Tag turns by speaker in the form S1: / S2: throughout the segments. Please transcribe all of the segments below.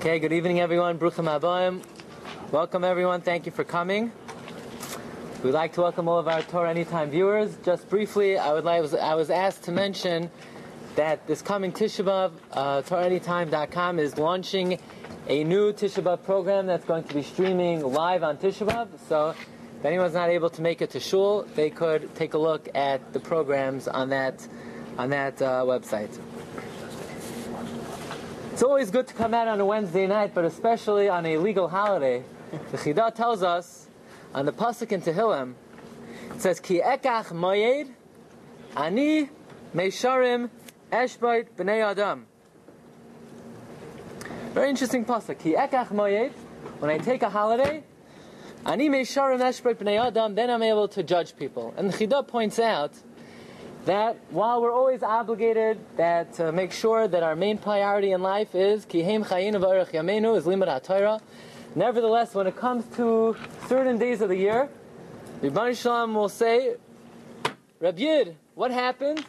S1: Okay, good evening, everyone. Bruchim Habayim. Welcome, everyone. Thank you for coming. We'd like to welcome all of our Torah Anytime viewers. Just briefly, I would like I was asked to mention that this coming Tisha B'av, uh, TorahAnytime.com is launching a new Tisha B'av program that's going to be streaming live on Tisha B'av. So, if anyone's not able to make it to shul, they could take a look at the programs on that on that uh, website. It's always good to come out on a Wednesday night, but especially on a legal holiday. The Chidah tells us on the pasuk in Tehillim, it says, "Ki ekach moyed, ani meisharim eshbait b'nei adam." Very interesting pasuk. Ki ekach moyed. When I take a holiday, ani meisharim eshbait b'nei adam, then I'm able to judge people. And the Chidah points out that while we're always obligated that to make sure that our main priority in life is kihem chayin v'arech yamenu is limud Torah, nevertheless, when it comes to certain days of the year, Rebbeinu Shalom will say, Reb what happened?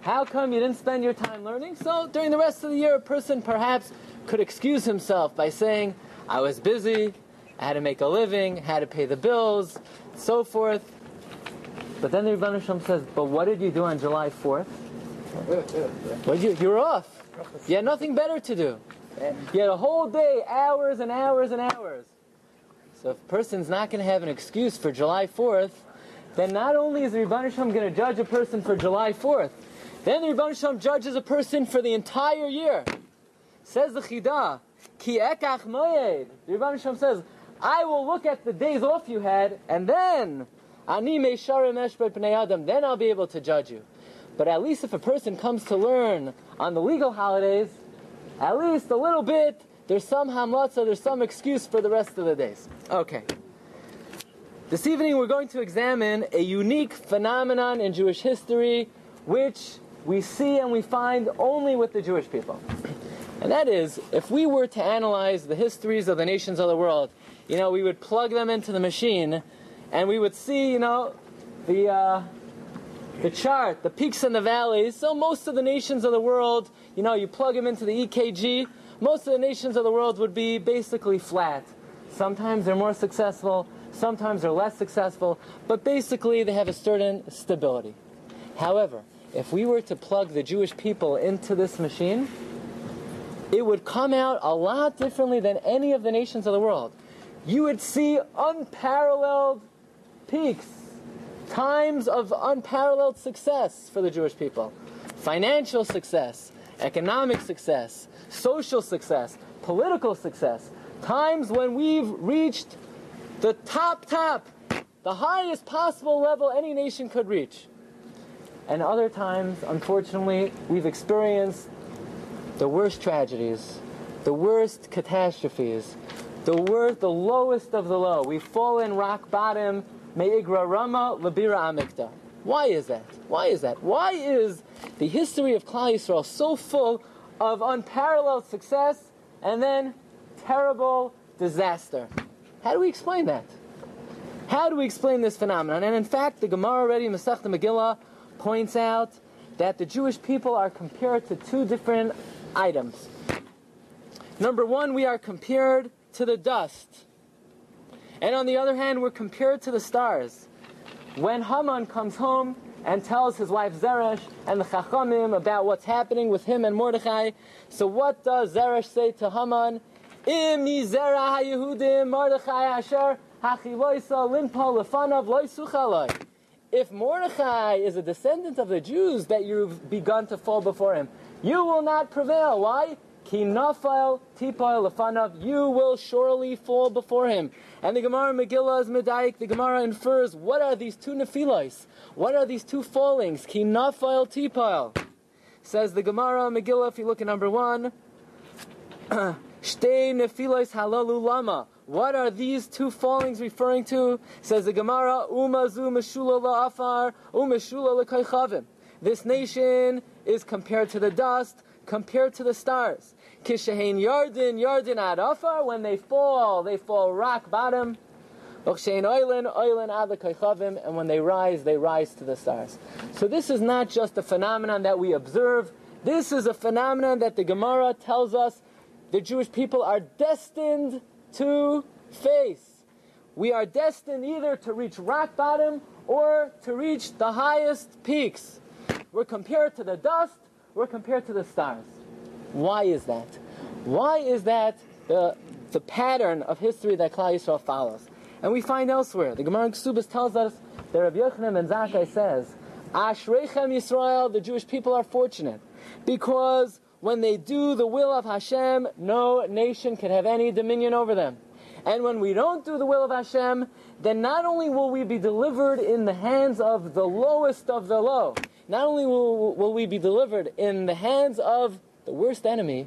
S1: How come you didn't spend your time learning? So during the rest of the year, a person perhaps could excuse himself by saying, I was busy, I had to make a living, had to pay the bills, so forth. But then the Rebbeinu says, but what did you do on July 4th? What you, you were off. You had nothing better to do. You had a whole day, hours and hours and hours. So if a person's not going to have an excuse for July 4th, then not only is the Rebbeinu going to judge a person for July 4th, then the Rebbeinu judges a person for the entire year. Says the Chidah, Ki ekach moyed. The Rebbeinu says, I will look at the days off you had, and then Then I'll be able to judge you. But at least if a person comes to learn on the legal holidays, at least a little bit, there's some hamlatza, there's some excuse for the rest of the days. Okay. This evening we're going to examine a unique phenomenon in Jewish history which we see and we find only with the Jewish people. And that is, if we were to analyze the histories of the nations of the world, you know, we would plug them into the machine and we would see, you know, the uh, the chart, the peaks and the valleys. So most of the nations of the world, you know, you plug them into the EKG. Most of the nations of the world would be basically flat. Sometimes they're more successful, sometimes they're less successful, but basically they have a certain stability. However, if we were to plug the Jewish people into this machine, it would come out a lot differently than any of the nations of the world. You would see unparalleled peaks, times of unparalleled success for the Jewish people. Financial success, economic success, social success, political success. Times when we've reached the top, top, the highest possible level any nation could reach. And other times, unfortunately, we've experienced the worst tragedies, the worst catastrophes, the worst, the lowest of the low. We've fallen rock bottom Me'igra Rama Labira Amikta. Why is that? Why is that? Why is the history of Klal Yisrael so full of unparalleled success and then terrible disaster? How do we explain that? How do we explain this phenomenon? And in fact, the Gemara already, Masechta Megillah, points out that the Jewish people are compared to two different items. Number one, we are compared to the dust. And on the other hand, we're compared to the stars. When Haman comes home and tells his wife Zeresh and the Chachamim about what's happening with him and Mordechai, so what does Zeresh say to Haman? Im Mordechai Asher If Mordechai is a descendant of the Jews that you've begun to fall before him, you will not prevail. Why? You will surely fall before him. And the Gemara Megillah is medayik. The Gemara infers what are these two nephilos? What are these two fallings? Ki nafal tipal. Says the Gemara Megillah. If you look at number one, shtei nephilos halalu lama. What are these two fallings referring to? Says the Gemara, Umazu Meshula la'afar, Umeshula la'kaychavim. This nation is compared to the dust, compared to the stars. Kishahain Yardin, Yardin Adafar, when they fall, they fall rock bottom. And when they rise, they rise to the stars. So this is not just a phenomenon that we observe. This is a phenomenon that the Gemara tells us the Jewish people are destined to face. We are destined either to reach rock bottom or to reach the highest peaks. We're compared to the dust, we're compared to the stars. Why is that? Why is that the, the pattern of history that Klal Yisrael follows? And we find elsewhere. The Gemara in Ksubas tells us that Rabbi Yochanan ben Zakkai says, Ashreichem Yisrael, the Jewish people are fortunate because when they do the will of Hashem, no nation can have any dominion over them. And when we don't do the will of Hashem, then not only will we be delivered in the hands of the lowest of the low, not only will, will we be delivered in the hands of the worst enemy,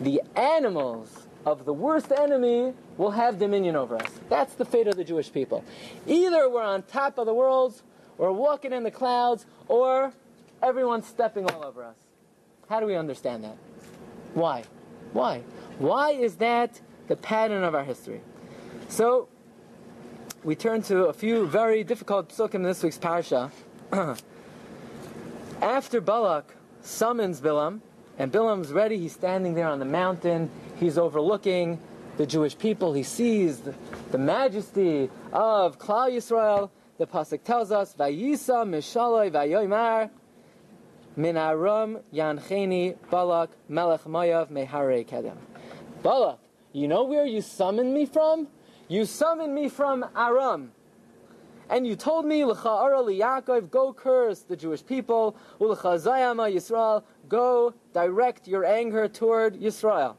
S1: the animals of the worst enemy will have dominion over us. That's the fate of the Jewish people. Either we're on top of the world, or walking in the clouds, or everyone's stepping all over us. How do we understand that? Why? Why? Why is that the pattern of our history? So, we turn to a few very difficult psukim in this week's parsha. After Balak summons Bilam, and Bilam's ready, he's standing there on the mountain, he's overlooking the Jewish people, he sees the, the majesty of Klal Yisrael. The pasuk tells us, "Vayisa mishaloi vayoymar min aram yancheni Balak melech Moav mehare kedem." Balak, you know where you summoned me from? You summoned me from Aram. And you told me, L'cha'ara go curse the Jewish people, U'l'cha'zayama Yisrael, go direct your anger toward Yisrael.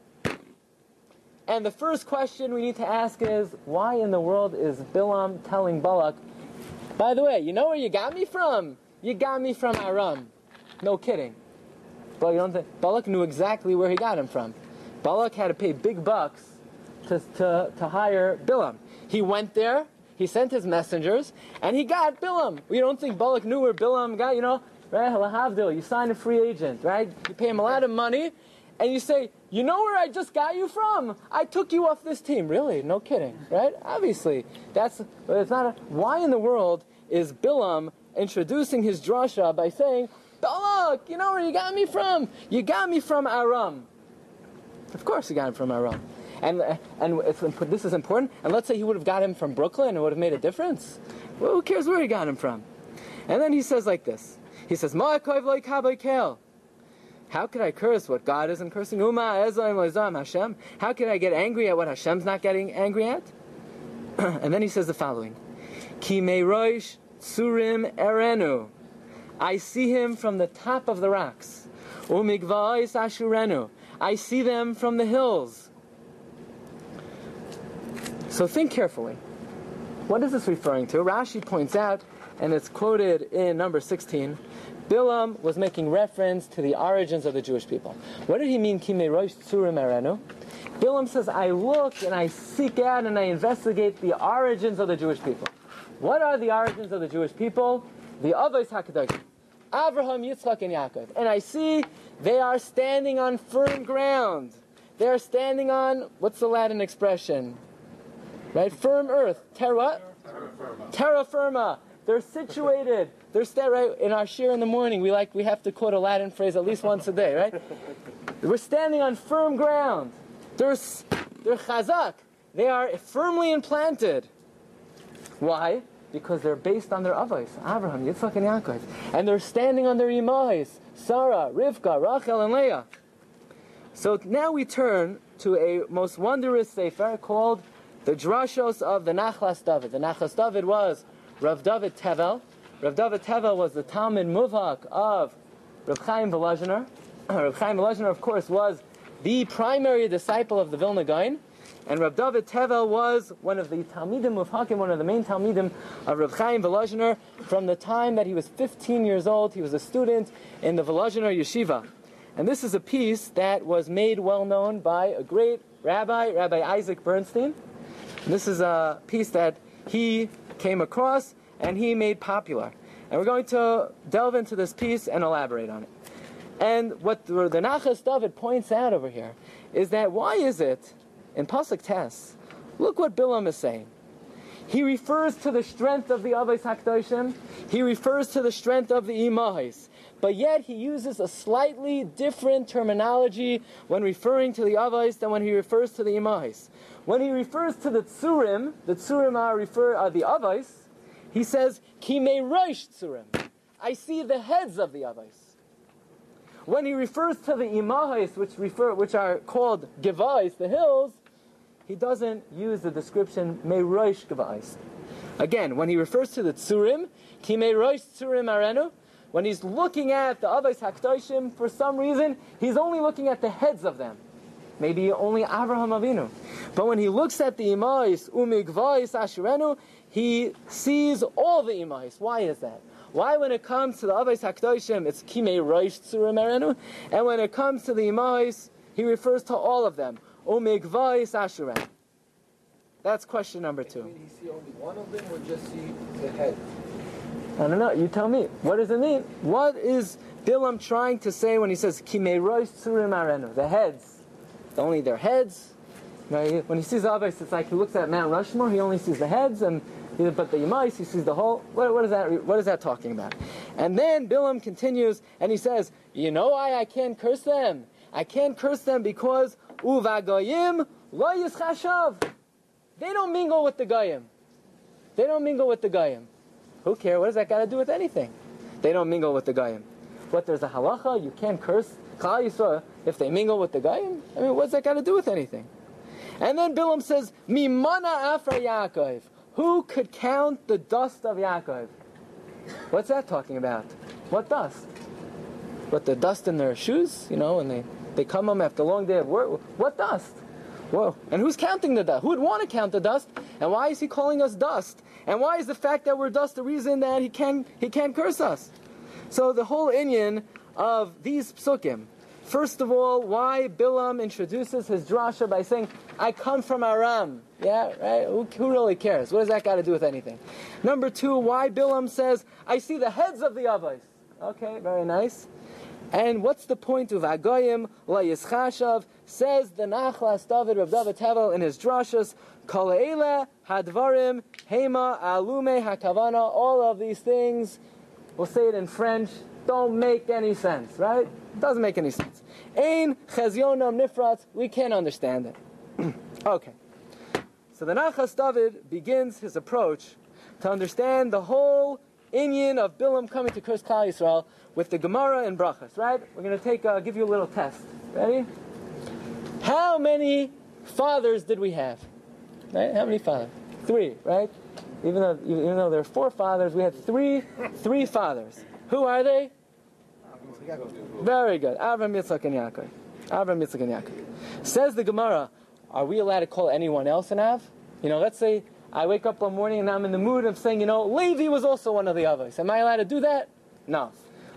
S1: And the first question we need to ask is, why in the world is Bilam telling Balak, by the way, you know where you got me from? You got me from Aram. No kidding. But you don't think, Balak knew exactly where he got him from. Balak had to pay big bucks to, to, to hire Bilam. He went there, he sent his messengers, and he got Bilam. We don't think Balak knew where Bilam got, you know, right? Lahavdil, you sign a free agent, right? You pay him a lot of money, and you say, you know where I just got you from? I took you off this team. Really? No kidding, right? Obviously. That's, it's not a, why in the world is Bilam introducing his drasha by saying, Balak, you know where you got me from? You got me from Aram. Of course you got him from Aram. And, uh, and this is important. And let's say he would have got him from Brooklyn, it would have made a difference. Well, who cares where he got him from? And then he says like this. He says, how could I curse what God isn't cursing? Hashem. How could I get angry at what Hashem's not getting angry at? and then he says the following: Ki roish surim erenu. I see him from the top of the rocks. Umigvais ashurenu. I see them from the hills. So think carefully. What is this referring to? Rashi points out, and it's quoted in number 16, Bilam was making reference to the origins of the Jewish people. What did he mean, Kimerosh Tsurim Erenu? Bilam says, I look and I seek out and I investigate the origins of the Jewish people. What are the origins of the Jewish people? The Avos HaKadosh. Avraham, Yitzchak, and Yaakov. And I see they are standing on firm ground. They are standing on, what's the Latin expression? Right? Firm earth. Terra Terra firma. Terra firma. They're situated. They're sta- right in our shir in the morning. We like we have to quote a Latin phrase at least once a day, right? We're standing on firm ground. They're they're chazak. They are firmly implanted. Why? Because they're based on their avos, Abraham, Yitzchak, and Yaakov, and they're standing on their imahis, Sarah, Rivka, Rachel, and Leah. So now we turn to a most wondrous sefer called the Drashos of the Nachlas David. The Nachlas David was Rav David Tevel. Rav David Tevel was the Talmid Muvhak of Rav Chaim Volozhiner. Rav Chaim Volozhiner, of course, was the primary disciple of the Vilna Gaon. And Rav David Tevel was one of the Talmidim Muvhakim, one of the main Talmidim of Rav Chaim Volozhiner. From the time that he was 15 years old, he was a student in the Volozhiner Yeshiva. And this is a piece that was made well known by a great rabbi, Rabbi Isaac Bernstein. This is a piece that he came across and he made popular. And we're going to delve into this piece and elaborate on it. And what the, Nachlas David points out over here is that why is it in Pasuk Tes, look what Bilam is saying. He refers to the strength of the Avos HaKadoshim. He refers to the strength of the Imahis. but yet he uses a slightly different terminology when referring to the Avais than when he refers to the Imahis. When he refers to the Tsurim, the Tsurim are, refer, are the Avais, he says, Kime Roish Tsurim. I see the heads of the Avais. When he refers to the Imahis, which, refer, which are called Gevais, the hills, he doesn't use the description Meirosh Gevais. Again, when he refers to the Tsurim, Ki Meirosh Tsurim Arenu, when he's looking at the Avais Hakdoshim, for some reason, he's only looking at the heads of them. Maybe only Avraham Avinu. But when he looks at the Imais, Umigvais Ashirenu, he sees all the Imais. Why is that? Why, when it comes to the Avos Hakdoshim, it's Kimei Roish Tzurim and when it comes to the Imais, he refers to all of them. Omigvais Asherem. That's question number two.
S2: Did he see only one of them or just see the head?
S1: I don't know. You tell me. What does it mean? What is Bilam trying to say when he says Kimei Roish Tzurim? The heads. Only their heads. When he sees Avos, it's like he looks at Mount Rushmore, he only sees the heads, and but the Yemais, he sees the whole. What, what, is that? What is that talking about? And then Bilam continues and he says, "You know why I can't curse them? I can't curse them because uvagoyim lo yischashav. They don't mingle with the goyim. They don't mingle with the goyim. Who cares? What does that got to do with anything? They don't mingle with the goyim. What there's a halacha, you can't curse Klal Yisrael if they mingle with the goyim. I mean, what's that got to do with anything? And then Bilam says, Mimana afra Yaakov. Who could count the dust of Yaakov? What's that talking about? What dust? What, the dust in their shoes? You know, when they, they come home after a long day of work? What dust? Whoa. And who's counting the dust? Who would want to count the dust? And why is he calling us dust? And why is the fact that we're dust the reason that he can he can't curse us? So the whole Inyan of these psukim, first of all, why Bilam introduces his drasha by saying, I come from Aram. Yeah, right? Who, who really cares? What does that got to do with anything? Number two, why Bilam says, I see the heads of the Avos. Okay, very nice. And what's the point of Agoyim La Yischashav? Says the Nachlas David Rav David Tevel in his drashas, Kaleila Hadvarim Hema Alume Hakavana. All of these things, we'll say it in French, don't make any sense, right? Doesn't make any sense. Ein Chazionam Nifrat, we can't understand it. okay. So the Nachlas David begins his approach to understand the whole Inyan of Bilam coming to curse Klal Yisrael with the Gemara and Brachas, right? We're going to take, uh, give you a little test. Ready? How many fathers did we have? Right? How many fathers? Three, right? Even though, even though there are four fathers, we had three, three fathers. Who are they? Very good. Avram, Yitzchak, and Yaakov. Avram, Yitzchak, and Yaakov. Says the Gemara, are we allowed to call anyone else an Av? You know, let's say I wake up one morning and I'm in the mood of saying, you know, Levi was also one of the Avos. Am I allowed to do that? No.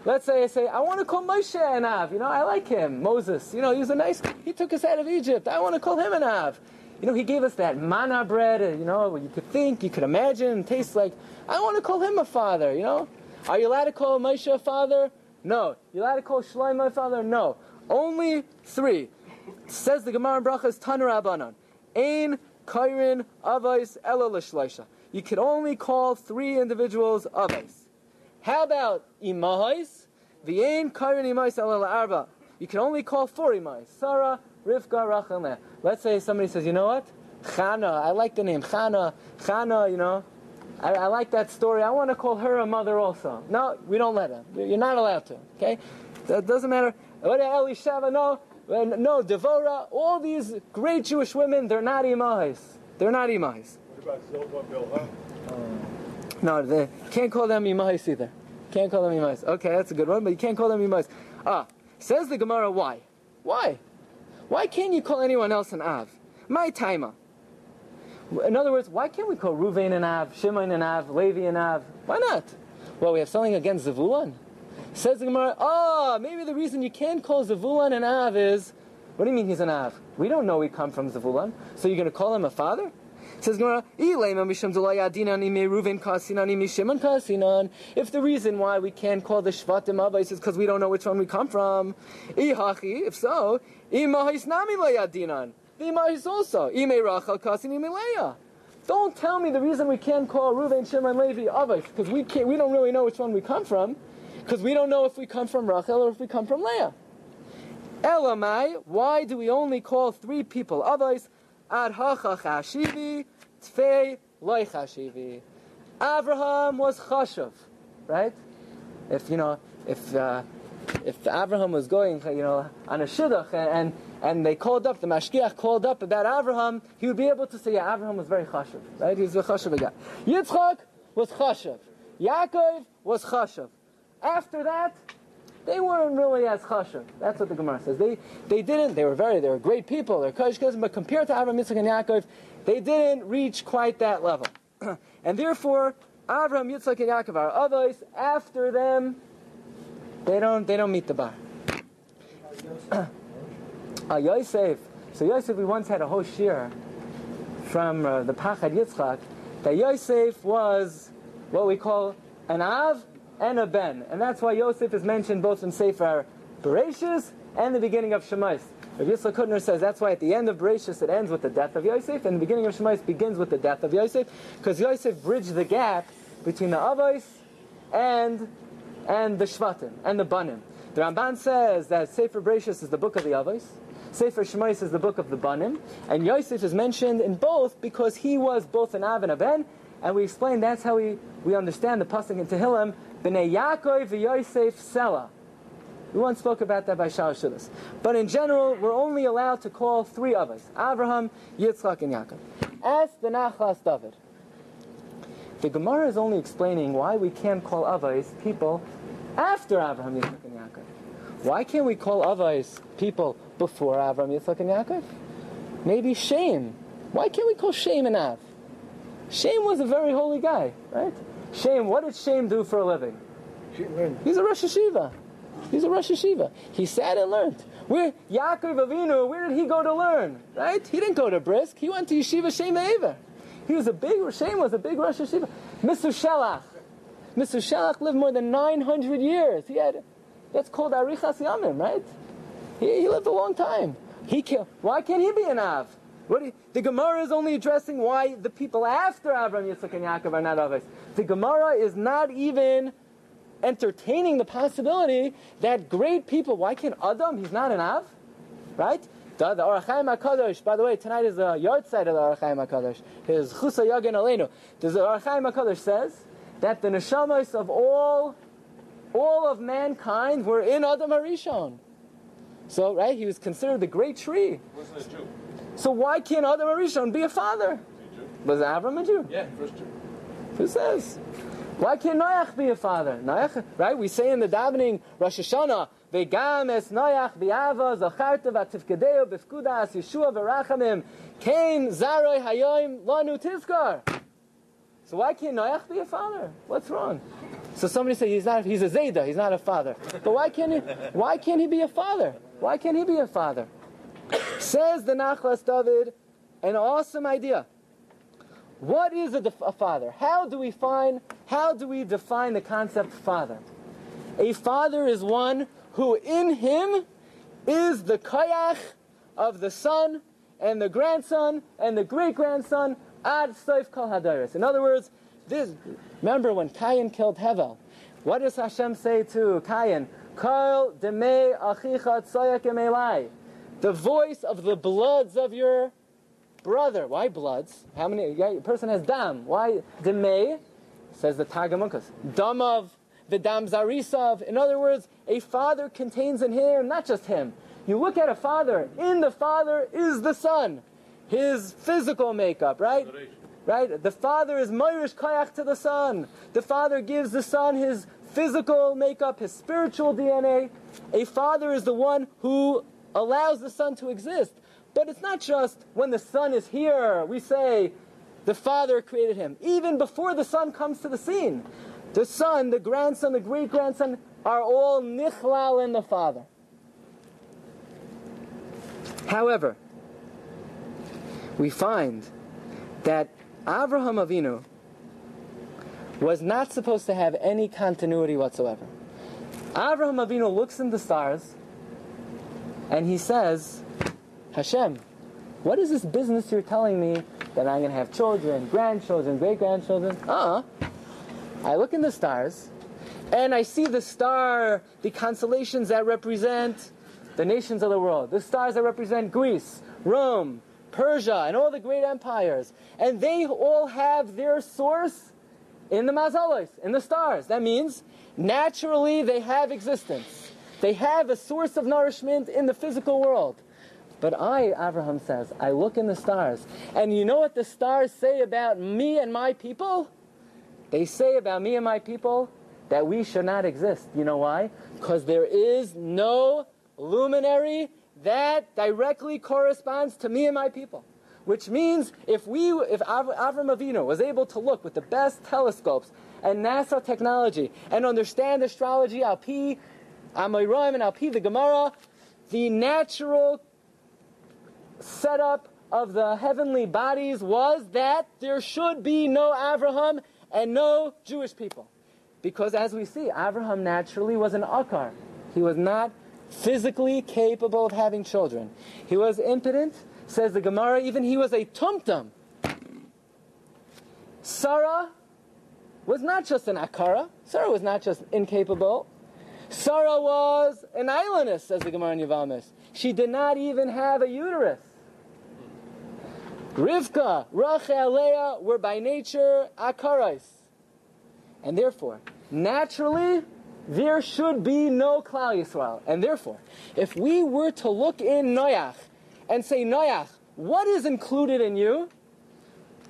S1: Let's say I say, I want to call Moshe an Av. You know, I like him. Moses. You know, he was a nice, he took us out of Egypt. I want to call him an Av. You know, he gave us that manna bread, uh, you know, you could think, you could imagine, taste like. I want to call him a father, you know. Are you allowed to call Moshe a father? No. You allowed to call Shlomo a father? No. Only three. Says the Gemara in Brachas Tanur Abanon. Ein Kairin Avais Ela You can only call three individuals Avais. How about Imahais? The Ein Kairin Imais Ela Arba. You can only call four Imais. Sarah, Rivka, Rachel, Let's say somebody says, you know what? Chana, I like the name Chana. Chana, you know, I, I, like that story. I want to call her a mother also. No, we don't let her. You're not allowed to. Okay, that doesn't matter. What Elisheva? No, no, Devora, all these great Jewish women, they're not imahis. They're not imahis.
S3: What about Zilpa
S1: No, they can't call them imahis either. Can't call them imahis. Okay, that's a good one, but you can't call them imahis. Ah, says the Gemara, why? Why? Why can't you call anyone else an Av? My timer. In other words, why can't we call Ruvain an Av, Shimon an Av, Levi an Av? Why not? Well, we have something against Zavulun. Says the Gemara, oh, maybe the reason you can't call Zavulun an Av is, what do you mean he's an Av? We don't know he come from Zavulun, so you're going to call him a father? Says Gemara, if the reason why we can't call the Shvatim Avais is because we don't know which one we come from, if so, the also, Don't tell me the reason we can't call Reuven, Shimon, Levi Avais because we can't. We don't really know which one we come from Because we don't know if we come from Rachel or if we come from Leah. Elamai, why do we only call three people Avos? Ad hacha chashivi, tfei loy chashivi. Abraham was chashav, right? If you know, if uh, if Abraham was going, you know, on a shidduch and and they called up the mashgiach called up about Abraham, he would be able to say, yeah, Abraham was very chashav, right? He was a chashav guy. Yitzchak was chashav. Yaakov was chashav. After that, they weren't really as chashav. That's what the Gemara says. They they didn't. They were very. They were great people. They're koshkas, but compared to Abraham, Yitzchak, and Yaakov, they didn't reach quite that level. and therefore, Abraham, Yitzchak, and Yaakov are others. After them, they don't they don't meet the bar. uh, Yosef. So Yosef, we once had a whole shir from uh, the Pachad Yitzchak that Yosef was what we call an Av and a Ben, and that's why Yosef is mentioned both in Sefer Bereshis and the beginning of Shemais. Rav Yitzchak Hutner says that's why at the end of Bereshis it ends with the death of Yosef, and the beginning of Shemais begins with the death of Yosef, because Yosef bridged the gap between the Avos and and the Shvatim and the Banim. The Ramban says that Sefer Bereshis is the book of the Avos, Sefer Shemais is the book of the Banim, and Yosef is mentioned in both because he was both an Av and a Ben, and we explain that's how we, we understand the pasuk in Tehillim, B'nei Yaakov v'Yosef Sela. We once spoke about that by Shal Shilas. But in general, we're only allowed to call three of us, Abraham, Yitzchak, and Yaakov. As the Nachlas David. The Gemara is only explaining why we can't call Avais people after Abraham, Yitzchak, and Yaakov. Why can't we call Avais people before Abraham, Yitzchak, and Yaakov? Maybe Shem. Why can't we call Shem an Av? Shem was a very holy guy, right? Shem, what did Shame do for a living? He's a Rosh Yeshiva. He's a Rosh Yeshiva. He sat and learned. Where Yaakov Avinu, where did he go to learn? Right? He didn't go to Brisk. He went to Yeshiva Shem Ever. He was a big, Shem was a big Rosh Yeshiva. Mr. Shelach. Metushelach lived more than 900 years. He had, that's called Arichas Yamim, right? He, he lived a long time. He can, why can't he be an Av? What you, the Gemara is only addressing why the people after Abraham, Yitzchak, and Yaakov are not Avos. The Gemara is not even entertaining the possibility that great people, why can't Adam, he's not an Av? Right? The, the Ohr HaChaim HaKadosh, by the way, tonight is the yahrzeit of the Ohr HaChaim HaKadosh. His Chusa Yagen Aleinu. The Ohr HaChaim HaKadosh says that the neshamas of all, all of mankind were in Adam Harishon. So, right, he was considered the great tree.
S3: Wasn't a Jew.
S1: So why can't Adam Harishon be a father? Was Avram a Jew?
S3: Yeah, first Jew.
S1: Who says? Why can't Noach be a father? Noach, right? We say in the davening Rosh Hashanah, "Vegam es Noach bi'ava zacharta v'tifkedeo b'fkuda as Yeshua v'rachamim kain zaroi hayoim lanu tizkar." So why can't Noach be a father? What's wrong? So somebody said he's not. He's a zayda. He's not a father. But why can't he? Why can't he be a father? Why can't he be a father? Says the Nachlas David, an awesome idea. What is a, def- a father? How do we find? How do we define the concept father? A father is one who, in him, is the kayach of the son and the grandson and the great grandson ad soif kol hadaris. In other words, this. Remember when Cain killed Hevel? What does Hashem say to Cain? Kol demei achicha tzoyak emelai. The voice of the bloods of your brother. Why bloods? How many? Yeah, a person has dam. Why demei? Says the Tagamunkas. Dam of the dam zarisav. In other words, a father contains in him not just him. You look at a father. In the father is the son, his physical makeup, right? Right? The father is Moirish Kayach to the son. The father gives the son his physical makeup, his spiritual DNA. A father is the one who allows the son to exist. But it's not just when the son is here, we say the father created him. Even before the son comes to the scene, the son, the grandson, the great grandson are all nichlal in the father. However, we find that Avraham Avinu was not supposed to have any continuity whatsoever. Avraham Avinu looks in the stars and he says, Hashem, what is this business you're telling me that I'm going to have children, grandchildren, great grandchildren? Uh uh I look in the stars and I see the star, the constellations that represent the nations of the world, the stars that represent Greece, Rome, Persia, and all the great empires. And they all have their source in the mazalos, in the stars. That means naturally they have existence. They have a source of nourishment in the physical world. But I, Abraham says, I look in the stars. And you know what the stars say about me and my people? They say about me and my people that we should not exist. You know why? Because there is no luminary that directly corresponds to me and my people. Which means if we, if Av- Avram Avinu was able to look with the best telescopes and NASA technology and understand astrology, Alpi, Amoraim, and Alpi, the Gemara, the natural setup of the heavenly bodies was that there should be no Abraham and no Jewish people. Because as we see, Abraham naturally was an Akar. He was not physically capable of having children. He was impotent, says the Gemara, even he was a tumtum. Sarah was not just an Akara. Sarah was not just incapable. Sarah was an islandess, says the Gemara in Yavamis. She did not even have a uterus. Rivka, Rachel, Leah were by nature Akarais. And therefore, naturally, there should be no Klal Yisrael. And therefore, if we were to look in Noach and say, Noach, what is included in you?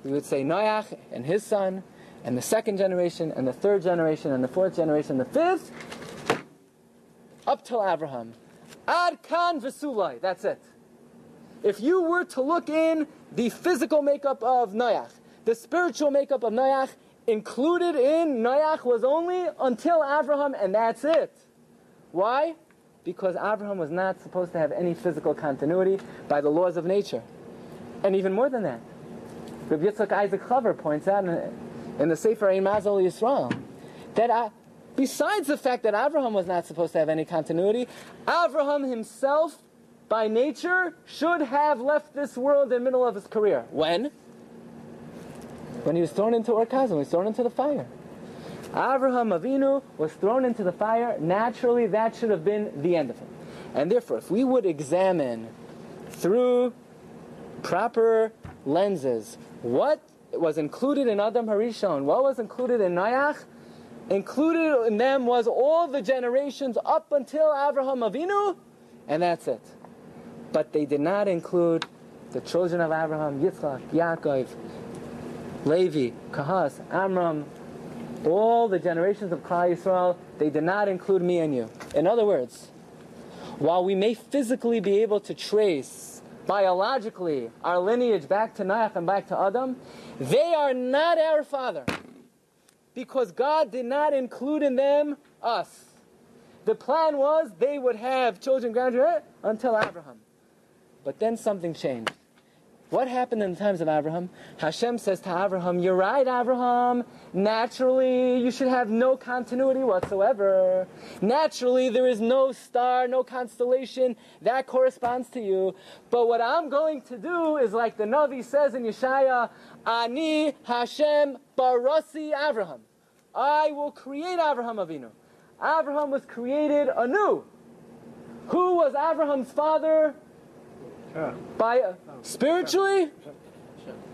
S1: We would say Noach and his son, and the second generation, and the third generation, and the fourth generation, and the fifth, up till Abraham. Ad kan v'sulai, that's it. If you were to look in the physical makeup of Noach, the spiritual makeup of Noach, included in Noach was only until Abraham, and that's it. Why? Because Abraham was not supposed to have any physical continuity by the laws of nature. And even more than that, Rabbi Yitzchak Isaac Chaver points out in, in the Sefer Ein Mazal Yisrael that uh, besides the fact that Abraham was not supposed to have any continuity, Abraham himself, by nature, should have left this world in the middle of his career. When? when he was thrown into Ur Kasdim, he was thrown into the fire. Abraham Avinu was thrown into the fire. Naturally, that should have been the end of him. And therefore, if we would examine through proper lenses what was included in Adam Harishon, what was included in Noach, included in them was all the generations up until Abraham Avinu, and that's it. But they did not include the children of Abraham, Yitzchak, Yaakov, Levi, Kahas, Amram, all the generations of Klal Yisrael, they did not include me and you. In other words, while we may physically be able to trace biologically our lineage back to Noach and back to Adam, they are not our father. Because God did not include in them us. The plan was they would have children, grandchildren, until Abraham. But then something changed. What happened in the times of Abraham? Hashem says to Abraham, You're right, Abraham. Naturally, you should have no continuity whatsoever. Naturally, there is no star, no constellation that corresponds to you. But what I'm going to do is like the Navi says in Yeshaya, Ani Hashem Barasi Abraham. I will create Abraham Avinu. Abraham was created anew. Who was Abraham's father?
S2: Yeah.
S1: By uh, spiritually,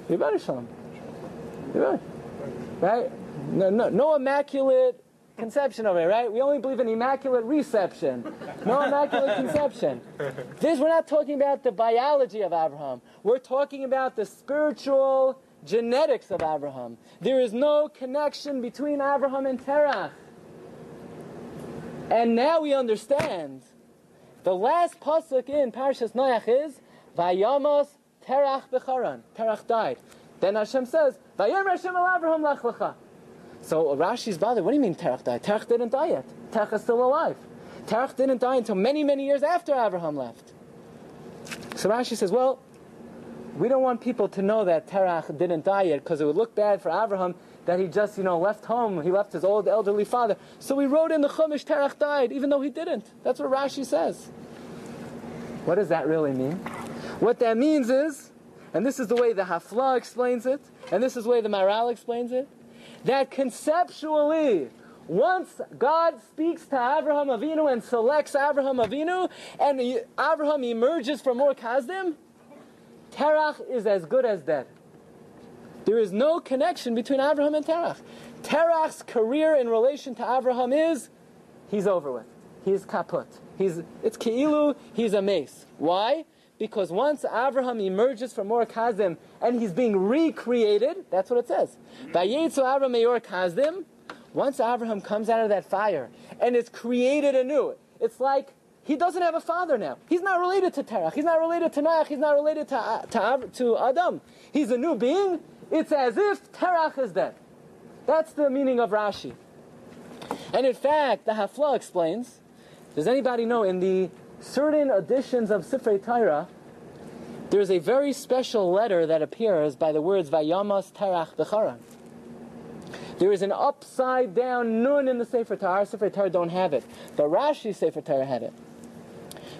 S1: Yibari Shalom. Yibari. Right? No, no, no immaculate conception of it, right? We only believe in immaculate reception, no immaculate conception. This we're not talking about the biology of Abraham. We're talking about the spiritual genetics of Abraham. There is no connection between Abraham and Terah. And now we understand. The last pasuk in Parashas Noach is Vayamos Terach Becharan. Terach died. Then Hashem says, Vayom Hashem lach lecha. So Rashi's bothered. What do you mean Terach died? Terach didn't die yet. Terach is still alive. Terach didn't die until many, many years after Abraham left. So Rashi says, well, we don't want people to know that Terach didn't die yet because it would look bad for Abraham that he just, you know, left home. He left his old elderly father. So we wrote in the Chumash, Terach died, even though he didn't. That's what Rashi says. What does that really mean? What that means is, and this is the way the Hafla explains it, and this is the way the Maharal explains it, that conceptually, once God speaks to Abraham Avinu and selects Abraham Avinu, and Abraham emerges from Ur Kasdim, Terach is as good as dead. There is no connection between Abraham and Terach. Terach's career in relation to Abraham is he's over with. He's kaput. He's it's keilu. He's a mace. Why? Because once Abraham emerges from Ur Kasdim and he's being recreated, that's what it says. Vayetzu Abraham me'or Kasdim. Once Abraham comes out of that fire and is created anew, it's like he doesn't have a father now. He's not related to Terach. He's not related to Noach. He's not related to, uh, to, to Adam. He's a new being. It's as if Terach is dead. That's the meaning of Rashi. And in fact, the Hafla explains. Does anybody know in the certain editions of Sifrei Torah, there's a very special letter that appears by the words Vayamas Terach Becharan. There is an upside down nun in the Sefer Torah. Our Sefer Torah don't have it, but Rashi Sefer Torah had it.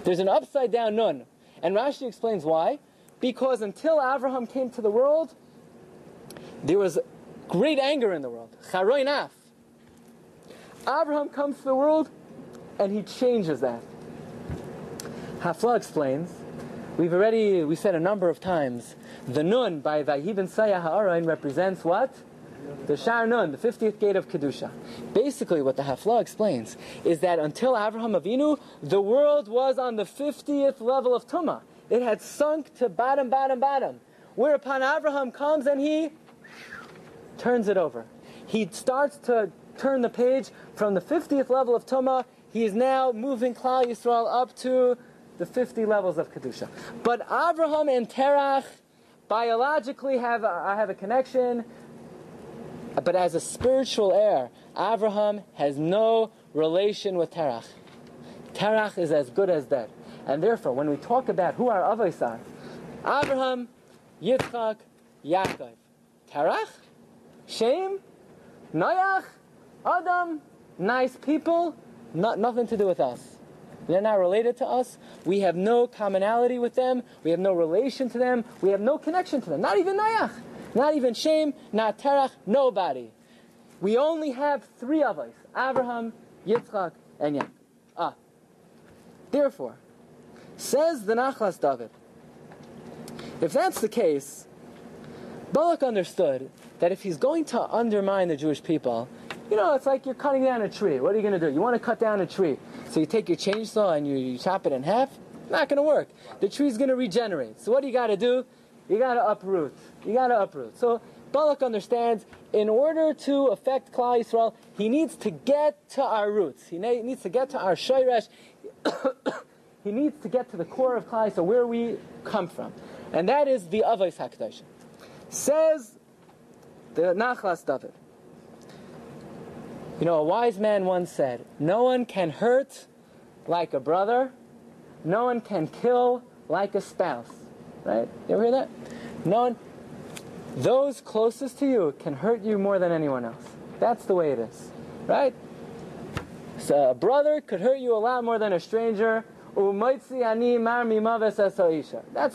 S1: There's an upside down nun, and Rashi explains why. Because until Abraham came to the world, there was great anger in the world. Charoy naf. Abraham comes to the world, and he changes that. Hafla explains, we've already, we said a number of times, the nun by Vayibin Sayah Ha'arain represents what? The Shar Nun, the 50th gate of Kedusha. Basically, what the Hafla explains is that until Abraham Avinu, the world was on the 50th level of Tumah. It had sunk to bottom, bottom, bottom. Whereupon Abraham comes and he turns it over. He starts to turn the page from the 50th level of Tumah. He is now moving Klal Yisrael up to the 50 levels of Kedusha. But Abraham and Terach biologically have a, have a connection, but as a spiritual heir, Abraham has no relation with Terach. Terach is as good as dead. And therefore, when we talk about who our avos are, Abraham, Yitzchak, Yaakov, Terach, Shem, Noach, Adam, nice people, not, nothing to do with us. They're not related to us. We have no commonality with them. We have no relation to them. We have no connection to them. Not even Noach. Not even Shem, not Terach, nobody. We only have three of us Abraham, Yitzchak, and Yaakov. Ah. Therefore, says the Nachlas David, if that's the case, Balak understood that if he's going to undermine the Jewish people, you know, it's like you're cutting down a tree. What are you going to do? You want to cut down a tree. So you take your chainsaw and you, you chop it in half? Not going to work. The tree's going to regenerate. So what do you got to do? You got to uproot. You got to uproot. So Balak understands in order to affect Klal Yisrael, he needs to get to our roots. He needs to get to our shayresh. he needs to get to the core of Klal Yisrael, where we come from. And that is the Avos HaKadosh. Says the Nachlas David. You know, a wise man once said, No one can hurt like a brother, no one can kill like a spouse. Right? You ever hear that? No one, those closest to you can hurt you more than anyone else. That's the way it is. Right? So a brother could hurt you a lot more than a stranger. That's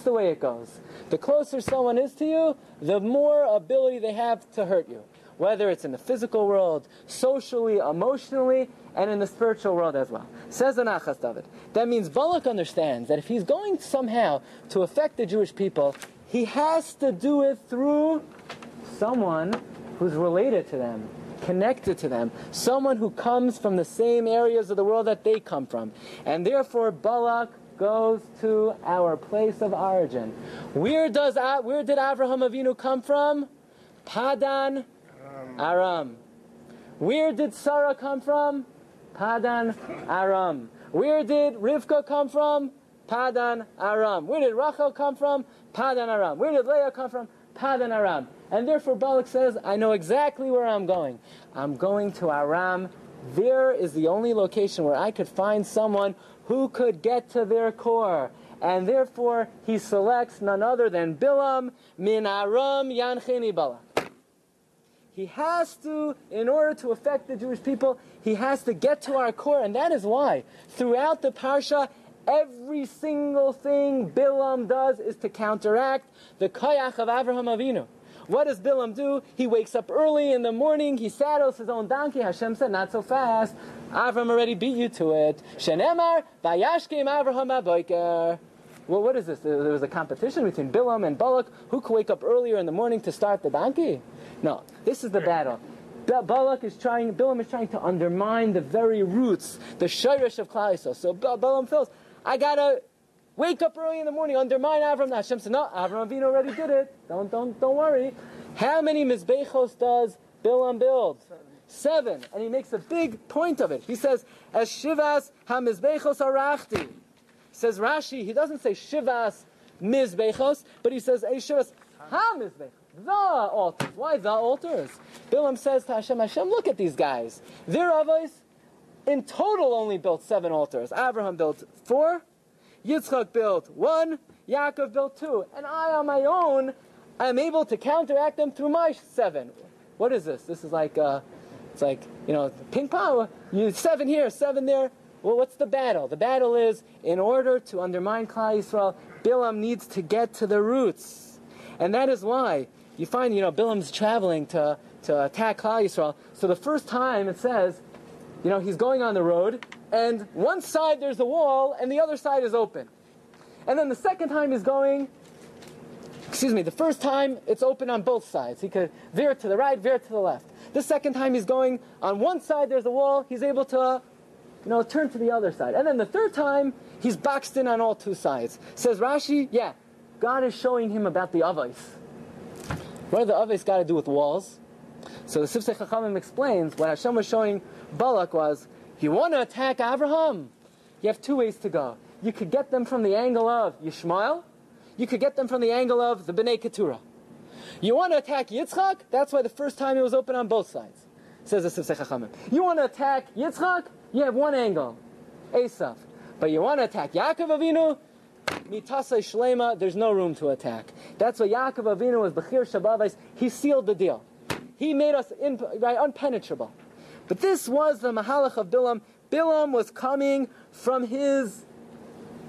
S1: the way it goes. The closer someone is to you, the more ability they have to hurt you. Whether it's in the physical world, socially, emotionally, and in the spiritual world as well. Says the Nachlas David. That means Balak understands that if he's going somehow to affect the Jewish people, he has to do it through someone who's related to them, connected to them, someone who comes from the same areas of the world that they come from. And therefore, Balak goes to our place of origin. Where does where did Avraham Avinu come from? Padan Aram. Where did Sarah come from? Padan Aram. Where did Rivka come from? Padan Aram. Where did Rachel come from? Padan Aram. Where did Leah come from? Padan Aram. And therefore Balak says, I know exactly where I'm going. I'm going to Aram. There is the only location where I could find someone who could get to their core. And therefore he selects none other than Bilam min Aram Yanchini Balak. He has to, in order to affect the Jewish people, he has to get to our core, and that is why throughout the parsha, every single thing Bilam does is to counteract the koyach of Avraham Avinu. What does Bilam do? He wakes up early in the morning, he saddles his own donkey. Hashem said, not so fast. Avram already beat you to it. Shenemar, Vayashkem Avraham Aboiker. Well, what is this? There was a competition between Bilam and Balak. Who could wake up earlier in the morning to start the donkey? No, this is the battle. Balak is trying, Bilam is trying to undermine the very roots, the shirish of Yisrael. So Bilam feels, I gotta wake up early in the morning, undermine Avram. Now Hashem said, no, Avram Avinu already did it. Don't, don't, don't worry. How many mizbechos does Bilam build? Seven. And he makes a big point of it. He says, as shivas ha-mizbechos arachti. Says Rashi, he doesn't say shivas mizbechos, but he says, a shivas ha-mizbechos the altars. Why the altars? Bilam says to Hashem, Hashem, look at these guys. Their avos in total only built seven altars. Abraham built four, Yitzchak built one, Yaakov built two, and I on my own am able to counteract them through my seven. What is this? This is like, uh, it's like you know, ping pong. You seven here, seven there. Well, what's the battle? The battle is in order to undermine Klal Yisrael, Bilam needs to get to the roots, and that is why you find, you know, Bilam's traveling to, to attack Klal Yisrael. So the first time it says, you know, he's going on the road, and one side there's a wall, and the other side is open. And then the second time he's going, excuse me, the first time it's open on both sides. He could veer to the right, veer to the left. The second time he's going on one side there's a wall, he's able to, you know, turn to the other side. And then the third time, he's boxed in on all two sides. Says Rashi, yeah, God is showing him about the avos. What do the avos got to do with walls? So the Sifsei Chachamim explains what Hashem was showing Balak was, you want to attack Abraham, you have two ways to go. You could get them from the angle of Yishmael, you could get them from the angle of the Bnei Keturah. You want to attack Yitzchak? That's why the first time it was open on both sides, says the Sifsei Chachamim. You want to attack Yitzchak? You have one angle, Esav. But you want to attack Yaakov Avinu? mitasa shlema, there's no room to attack. That's why Yaakov Avinu was Bechir Shabavais. He sealed the deal. He made us in, right, unpenetrable. But this was the Mahalach of Bilam. Bilam was coming from his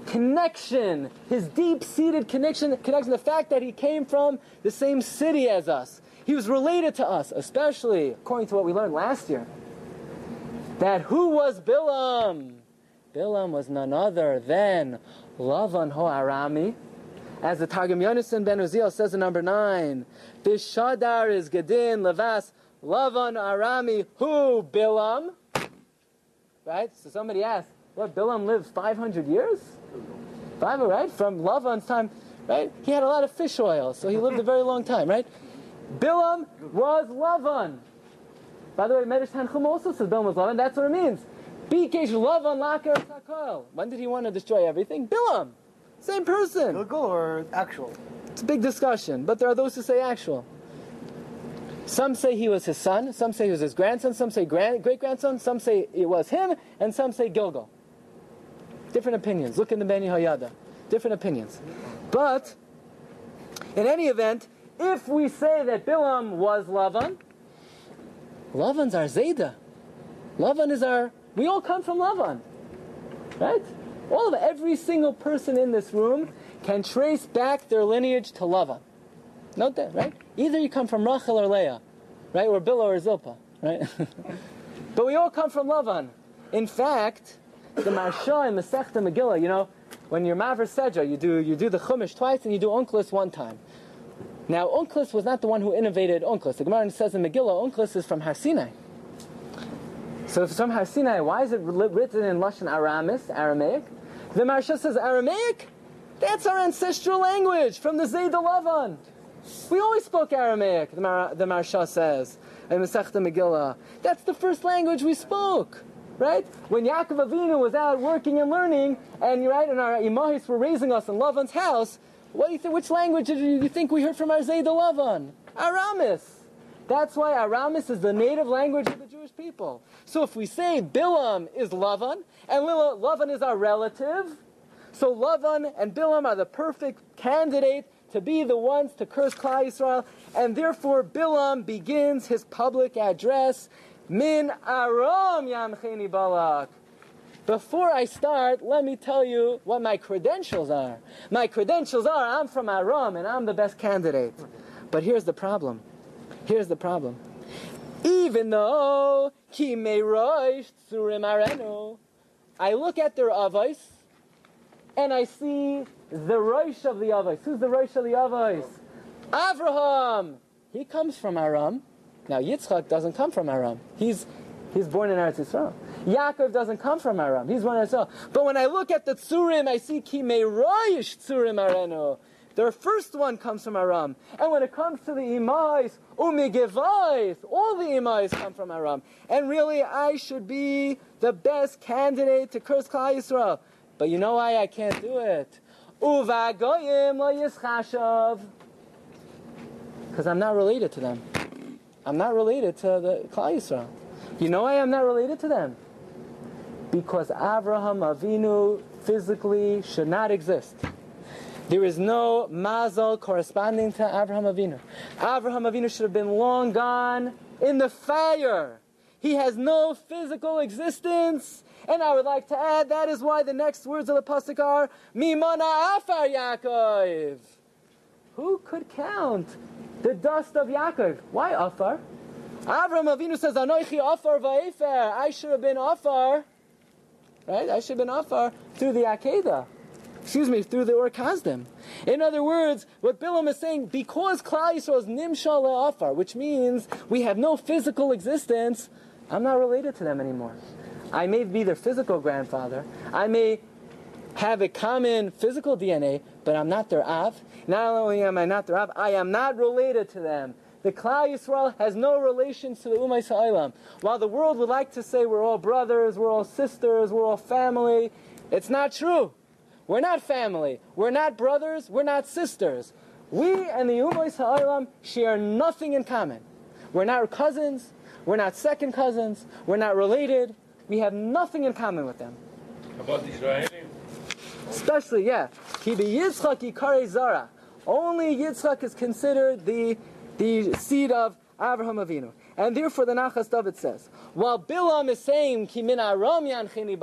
S1: connection, his deep-seated connection, connection, the fact that he came from the same city as us. He was related to us, especially according to what we learned last year. That who was Bilam? Bilam was none other than Lavan ho Arami, as the Targum Yonasan ben Uziel says in number nine, Bishadar is Gedin Levas Lavan Arami who Bilam. Right? So somebody asked, what Bilam lived 500 years? Five, right? From Lavan's time, right? He had a lot of fish oil, so he lived a very long time, right? Bilam was Lavan. By the way, Medrash Tanchum also says Bilam was Lavan. That's what it means. Bikesh Lavan Lakar Sakal. When did he want to destroy everything? Bilam. Same person.
S3: Legal or actual?
S1: It's a big discussion, but there are those who say actual. Some say he was his son, some say he was his grandson, some say grand, great grandson, some say it was him, and some say Gilgal. Different opinions. Look in the Beni Hayada. Different opinions. But, in any event, if we say that Bilam was Lavan, Lavan's our Zayda. Lavan is our we all come from Lavan. Right? All of every single person in this room can trace back their lineage to Lavan. Note that, right? Either you come from Rachel or Leah, right? Or Bilhah or Zilpah, right? but we all come from Lavan. In fact, the Maharsha and Masechta Megillah, you know, when you're Maver Sedra, you do, you do the Chumash twice and you do Unklis one time. Now, Unklis was not the one who innovated Unklis. The Gemara says in Megillah, Unklis is from Har Sinai. So from Har Sinai, why is it written in Lashon Aramis, Aramaic? The Maharsha says Aramaic? That's our ancestral language from the Zayd Lavan. We always spoke Aramaic, the, Mar- the Maharsha says, in Masechta Megillah. That's the first language we spoke. Right? When Yaakov Avinu was out working and learning, and right, and our imahis were raising us in Lavan's house, what do you think, which language did you think we heard from our Lavan? Aramis. That's why Aramis is the native language of the Jewish people. So if we say Bilam is Lavan, and Lavan is our relative, so Lavan and Bilam are the perfect candidate to be the ones to curse Klal Yisrael, and therefore Bilam begins his public address, Min Aram Yamcheni Balak. Before I start, let me tell you what my credentials are. My credentials are I'm from Aram and I'm the best candidate. But here's the problem. Here's the problem. Even though ki arenu, I look at their avos and I see the roish of the avos. Who's the roish of the avos? Avraham. He comes from Aram. Now Yitzchak doesn't come from Aram. He's he's born in Eretz Yisrael. Yaakov doesn't come from Aram. He's one Yisrael. But when I look at the tzurim, I see ki roish tzurim arenu. Their first one comes from Aram. And when it comes to the Imais, Umigevais, all the Imais come from Aram. And really, I should be the best candidate to curse Klal Yisrael. But you know why I can't do it? Uvagoyim lo yischashav. Because I'm not related to them. I'm not related to the Klal Yisrael. You know why I'm not related to them? Because Abraham Avinu physically should not exist. There is no mazal corresponding to Abraham Avinu. Abraham Avinu should have been long gone in the fire. He has no physical existence. And I would like to add that is why the next words of the pasuk are Mimana Afar Yaakov. Who could count the dust of Yaakov? Why Afar? Abraham Avinu says Anoichi Afar Va'efer. I should have been Afar. Right? I should have been Afar through the Akedah excuse me, through the Ur Kasdim. In other words, what Bilam is saying, because Klal Yisrael is Nimshal Le'afar, which means we have no physical existence, I'm not related to them anymore. I may be their physical grandfather. I may have a common physical DNA, but I'm not their Av. Not only am I not their Av, I am not related to them. The Klal Yisrael has no relations to the Ummah Sa'ilam. While the world would like to say we're all brothers, we're all sisters, we're all family, it's not true. We're not family. We're not brothers. We're not sisters. We and the Umois Ha'olam share nothing in common. We're not cousins. We're not second cousins. We're not related. We have nothing in common with them.
S3: About Israelim?
S1: Especially, yeah. Kibi Yitzchak Zara. Only Yitzchak is considered the, the seed of Abraham Avinu. And therefore the Nachlas David says, while Bilam is saying, Kimin Aram Yanchini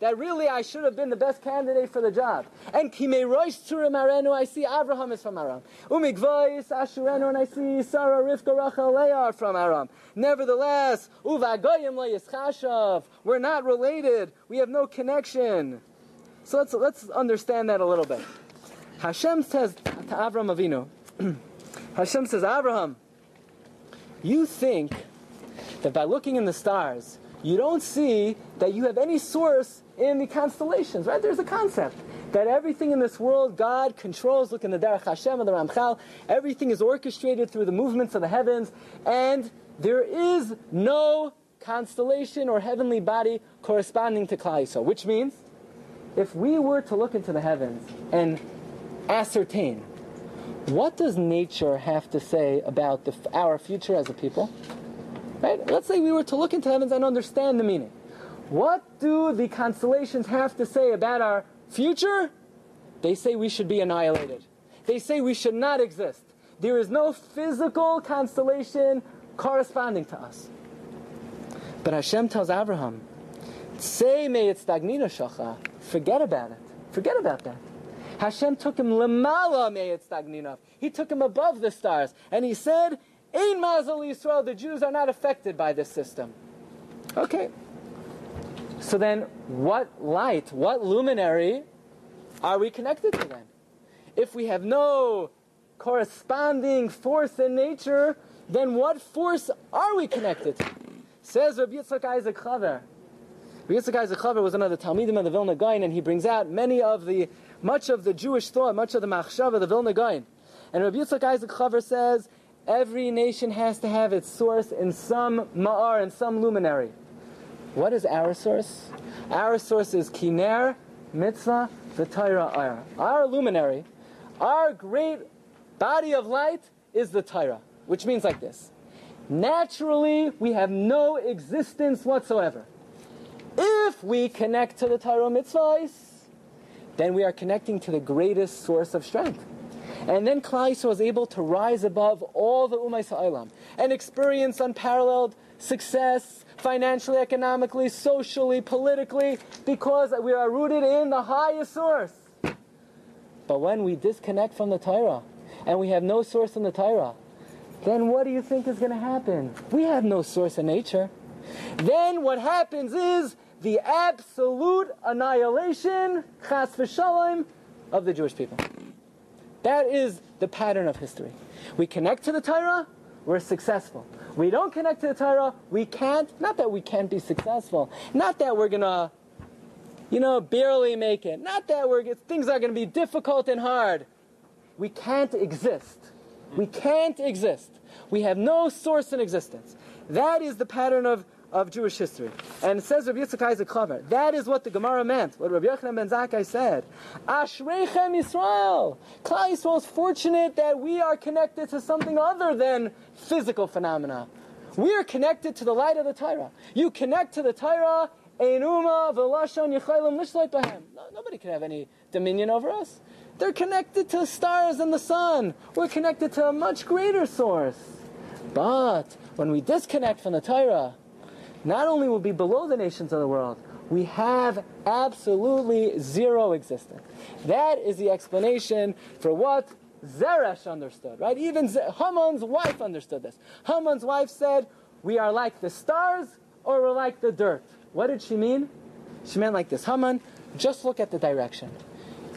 S1: that really I should have been the best candidate for the job. And Kimei Roish Tzurim Arenu, I see Abraham is from Aram. Umikvois Ashurenu, and I see Sarah, Rivka, Rachel, Leah from Aram. Nevertheless, Uvagoyim Yischashav, we're not related. We have no connection. So let's, let's understand that a little bit. Hashem says to Abraham Avinu, Hashem says, Abraham, you think that by looking in the stars, you don't see that you have any source in the constellations, right? There's a concept that everything in this world, God controls. Look in the Derech Hashem and the Ramchal. Everything is orchestrated through the movements of the heavens, and there is no constellation or heavenly body corresponding to Yisrael, which means if we were to look into the heavens and ascertain what does nature have to say about the, our future as a people, right? Let's say we were to look into heavens and understand the meaning. What do the constellations have to say about our future? They say we should be annihilated. They say we should not exist. There is no physical constellation corresponding to us. But Hashem tells Abraham. Forget about it. Forget about that. Hashem took him lemala me'etz. He took him above the stars. And he said, Ein mazal Yisrael, the Jews are not affected by this system. Okay, so then, what light, what luminary are we connected to then? If we have no corresponding force in nature, then what force are we connected to? Says Rabbi Yitzchak Isaac Chaver. Rabbi Yitzchak Isaac Chaver was another Talmidim of the Vilna Gaon, and he brings out many of the, much of the Jewish thought, much of the Machshav of the Vilna Gaon. And Rabbi Yitzchak Isaac Chaver says, every nation has to have its source in some ma'ar, in some luminary. What is our source? Our source is Kiner, Mitzvah, the Torah Our luminary, our great body of light is the Torah, which means like this. Naturally, we have no existence whatsoever. If we connect to the Torah mitzvahs, then we are connecting to the greatest source of strength. And then Klal was able to rise above all the Ummah Sa'ilam and experience unparalleled success, financially, economically, socially, politically, because we are rooted in the highest source. But when we disconnect from the Torah, and we have no source in the Torah, then what do you think is going to happen? We have no source in nature. Then what happens is the absolute annihilation, chas v'shalom, of the Jewish people. That is the pattern of history. We connect to the Torah, we're successful. We don't connect to the Torah, we can't, not that we can't be successful, not that we're gonna, you know, barely make it, not that we're, things are gonna be difficult and hard. We can't exist. We can't exist. We have no source in existence. That is the pattern of, of Jewish history. And it says Rabbi Yitzchak Isaac Chaver. That is what the Gemara meant, what Rabbi Yochanan ben Zakkai said. Ashreichem Yisrael. Klal Yisrael is fortunate that we are connected to something other than physical phenomena. We are connected to the light of the Torah. You connect to the Torah, Einuma v'lashon yichaylim lishloit bahem. No, nobody can have any dominion over us. They're connected to stars and the sun. We're connected to a much greater source. But when we disconnect from the Torah, not only will be below the nations of the world, we have absolutely zero existence. That is the explanation for what Zeresh understood, right? Even Z- Haman's wife understood this. Haman's wife said, We are like the stars or we're like the dirt. What did she mean? She meant like this Haman, just look at the direction.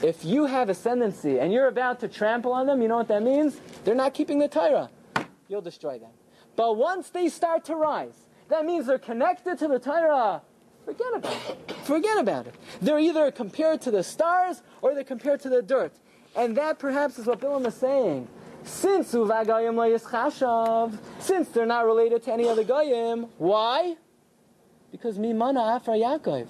S1: If you have ascendancy and you're about to trample on them, you know what that means? They're not keeping the Torah. You'll destroy them. But once they start to rise, that means they're connected to the Torah. Forget about it. Forget about it. They're either compared to the stars or they're compared to the dirt. And that perhaps is what Bilam is saying. Since Uvagayim Yischashav, since they're not related to any other Goyim, why? Because Mimana Afar Yaakov.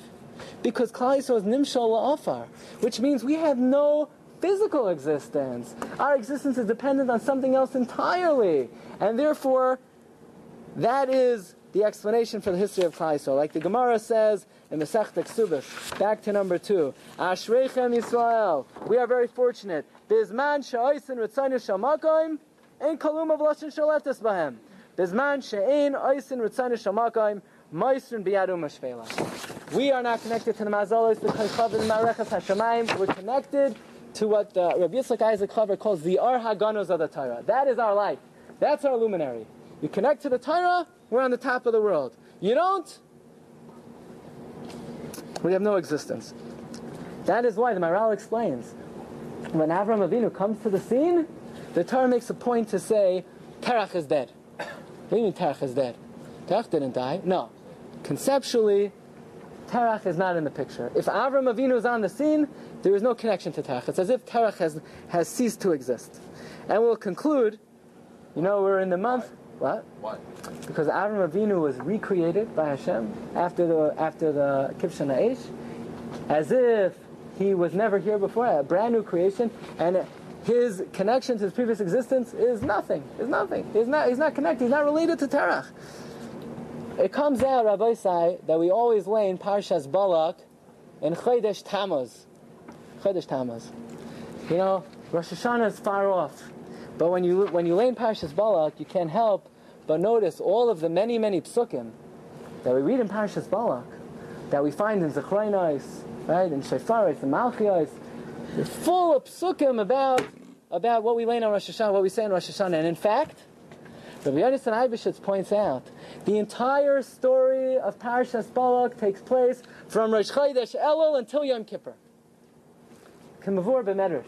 S1: Because Klal Yisrael is Nimshal La'afar, which means we have no physical existence. Our existence is dependent on something else entirely. And therefore, that is the explanation for the history of Yisrael. Like the Gemara says in the Sech Ksubis, back to number two. Ashreichem Yisrael. We are very fortunate. Bizman she'oisin ritzayne shamakoim, ein kalum of lashon shaleftes bahem. Bizman she'ein oisin ritzayne shamakoim, moisrin biyadum ashvela. We are not connected to the mazalos, the kaychav and marechas hashemayim. We're connected to what uh, the Rabbi Yitzchak Isaac Chaver calls the Ar Haganos of the Torah. That is our light. That's our luminary. You connect to the Torah, we're on the top of the world. You don't, we have no existence. That is why the Maharal explains when Avram Avinu comes to the scene, the Torah makes a point to say Terach is dead. What do you mean Terach is dead? Terach didn't die. No. Conceptually, Terach is not in the picture. If Avram Avinu is on the scene, there is no connection to Terach. It's as if Terach has, has ceased to exist. And we'll conclude, you know, we're in the month. What?
S2: Why?
S1: Because Avram Avinu was recreated by Hashem after the after the Kibshan Aish, as if he was never here before, a brand new creation, and his connection to his previous existence is nothing. Is nothing. He's not. He's not connected. He's not related to Terach. It comes out, Rabbi Sai, that we always lay in Parshas Balak in Chodesh Tammuz. Chodesh Tammuz. You know, Rosh Hashanah is far off. But when you when you lay in Parshas Balak, you can't help but notice all of the many, many psukim that we read in Parshas Balak, that we find in Zechronos, right, in Shefaris, and Malchios, they're full of psukim about, about what we lay on Rosh Hashanah, what we say in Rosh Hashanah. And in fact, Rabbi Yonasan Eibeshitz points out, the entire story of Parshas Balak takes place from Rosh Chodesh Elul until Yom Kippur. B'medrash.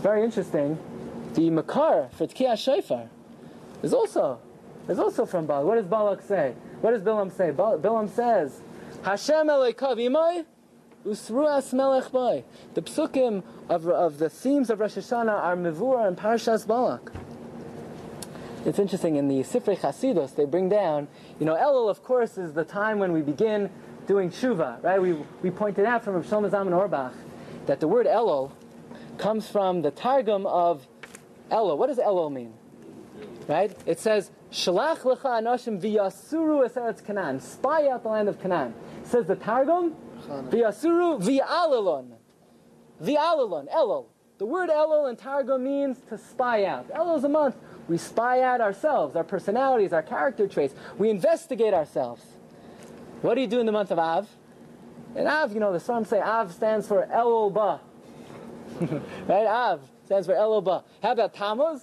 S1: Very interesting. The Makar for Tkiyah Shofar is also is also from Balak. What does Balak say? What does Bilam say? Bilam says, Hashem Elokav imay, usruas melech boy. The psukim of, of the themes of Rosh Hashanah are Mevur and Parshas Balak. It's interesting, in the Sifrei Chasidus, they bring down, you know, Elul, of course, is the time when we begin doing tshuva, right? We, we pointed out from Rav Shlomo Zalman Auerbach that the word Elul comes from the Targum of Elul. What does Elul mean? Right? It says, Shalach lecha anoshim v'yasuru es eretz Canaan. Spy out the land of Canaan. Says the Targum, v'yasuru v'yalilon. V'yalilon, Elul. The word Elul in Targum means to spy out. Elul is a month. We spy out ourselves, our personalities, our character traits. We investigate ourselves. What do you do in the month of Av? In Av, you know, the Psalms say Av stands for Elul Ba. right? Av Stands for Eloba. How about Tammuz?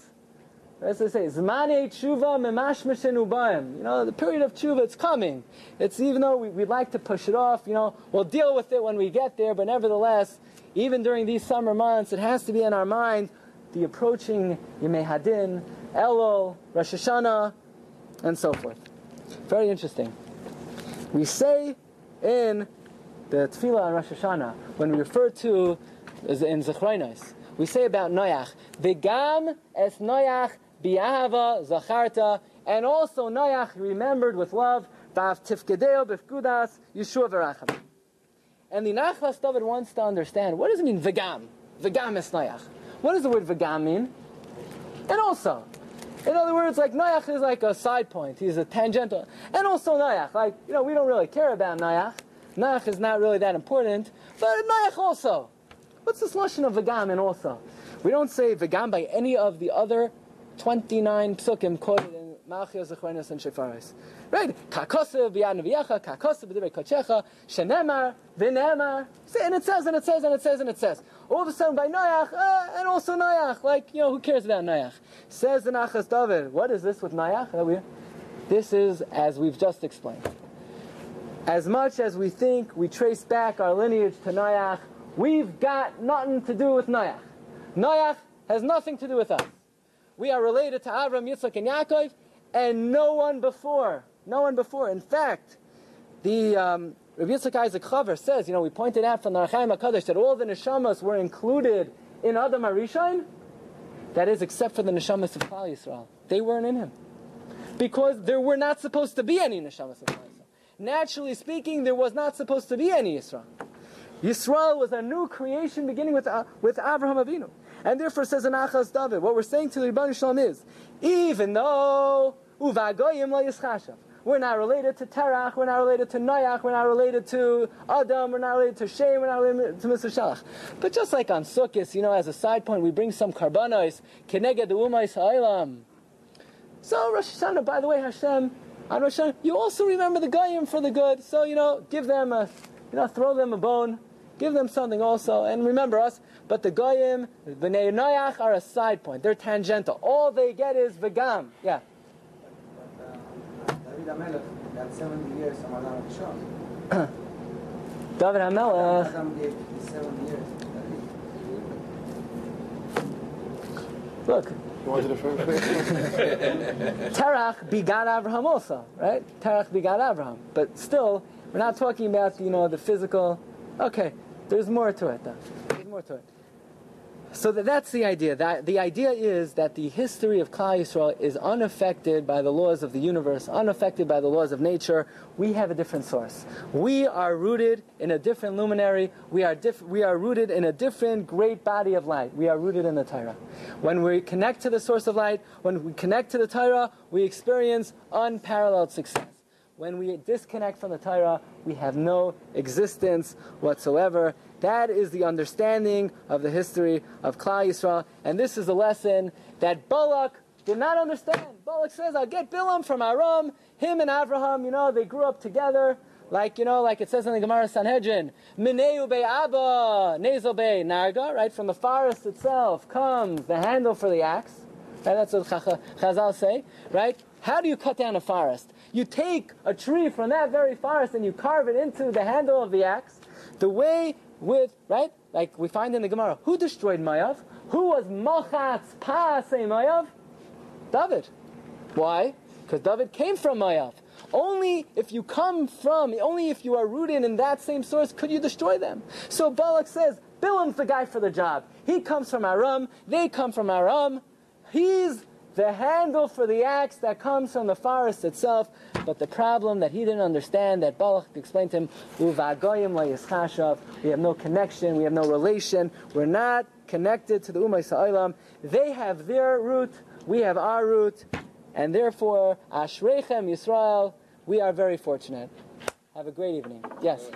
S1: As they say, Zmane tshuva memashmashin ubayim. You know, the period of tshuva, it's coming. It's even though we, would like to push it off, you know, we'll deal with it when we get there, but nevertheless, even during these summer months, it has to be in our mind the approaching Yemei Hadin, Elul, Rosh Hashanah, and so forth. Very interesting. We say in the Tefillah on Rosh Hashanah, when we refer to in Zechronos, we say about Noach, V'gam es Noach bi'ahava zacharta, and also Noach remembered with love, Vav tifkedeo b'fkudas Yeshua v'racham. And the Nachlas David wants to understand, what does it mean, V'gam? V'gam es Noach. What does the word V'gam mean? And also, in other words, like Noach is like a side point. He's a tangential. And also Noach, like, you know, we don't really care about Noach. Noach is not really that important. But Noach also. What's this lesson of V'gam and also? We don't say V'gam by any of the other 29 psukim quoted in Malchios, Zechronos, and Shefaris. Right? Kakosev b'yad neviyecha, kakosev kochecha, shenemar, v'nemar. See, And it says, and it says, and it says, and it says. All of a sudden by Noach, uh, and also Noach. Like, you know, who cares about Noach? Says the Nachlas David, what is this with Noach? This is as we've just explained. As much as we think we trace back our lineage to Noach, we've got nothing to do with Noach. Noach has nothing to do with us. We are related to Avram, Yitzchak, and Yaakov, and no one before. No one before. In fact, the um, Rabbi Yitzchak Isaac Chaver says, you know, we pointed out from the Ohr HaChaim HaKadosh that all the neshamas were included in Adam Arishain. That is, except for the neshamas of Klal Yisrael. They weren't in him. Because there were not supposed to be any neshamas of Klal Yisrael. Naturally speaking, there was not supposed to be any Yisrael. Yisrael was a new creation beginning with, uh, with Abraham Avinu. And therefore says in Nachlas David, what we're saying to the Rebbeinu Shalom is, even though Uvagoyim Yischashav, we're not related to Terach, we're not related to Noach, we're not related to Adam, we're not related to Shem, we're not related to Metushelach. But just like on Sukkot, you know, as a side point, we bring some karbanos, keneged umais ha'ilam. So Rosh Hashanah, by the way, Hashem, on Rosh Hashanah, you also remember the Goyim for the good. So, you know, give them a, you know, throw them a bone, give them something also, and remember us. But the Goyim, Bnei Noach are a side point. They're tangential. All they get is V'gam. Yeah.
S3: Uh, David HaMelech had 70 years from Adam
S1: Rishon. David HaMelech.
S3: Adam gave 70 years.
S1: Look.
S2: Terach
S1: Terach begot Abraham also, right? Terach begot Abraham. But still, we're not talking about, you know, the physical. Okay, there's more to it, though. There's more to it. So that, that's the idea. That, the idea is that the history of Klal Yisrael is unaffected by the laws of the universe, unaffected by the laws of nature. We have a different source. We are rooted in a different luminary. We are, diff- we are rooted in a different great body of light. We are rooted in the Torah. When we connect to the source of light, when we connect to the Torah, we experience unparalleled success. When we disconnect from the Torah, we have no existence whatsoever. That is the understanding of the history of Klal Yisrael. And this is a lesson that Balak did not understand. Balak says, I'll get Bilam from Aram. Him and Avraham, you know, they grew up together. Like, you know, like it says in the Gemara Sanhedrin, Mineu be Abba, Nezel be Narga, right? From the forest itself comes the handle for the axe. Right? That's what Chazal say, right? How do you cut down a forest? You take a tree from that very forest and you carve it into the handle of the axe. The way with, right? Like we find in the Gemara, who destroyed Moav? Who was Machatz Paasei Moav? David. Why? Because David came from Moav. Only if you come from, only if you are rooted in that same source could you destroy them. So Balak says, Bilam's the guy for the job. He comes from Aram, they come from Aram. He's the handle for the axe that comes from the forest itself. But the problem that he didn't understand, that Balak explained to him, we have no connection, we have no relation, we're not connected to the Umay Sa'ilam. They have their root, we have our root, and therefore, Ashrechem Yisrael, we are very fortunate. Have a great evening. Yes?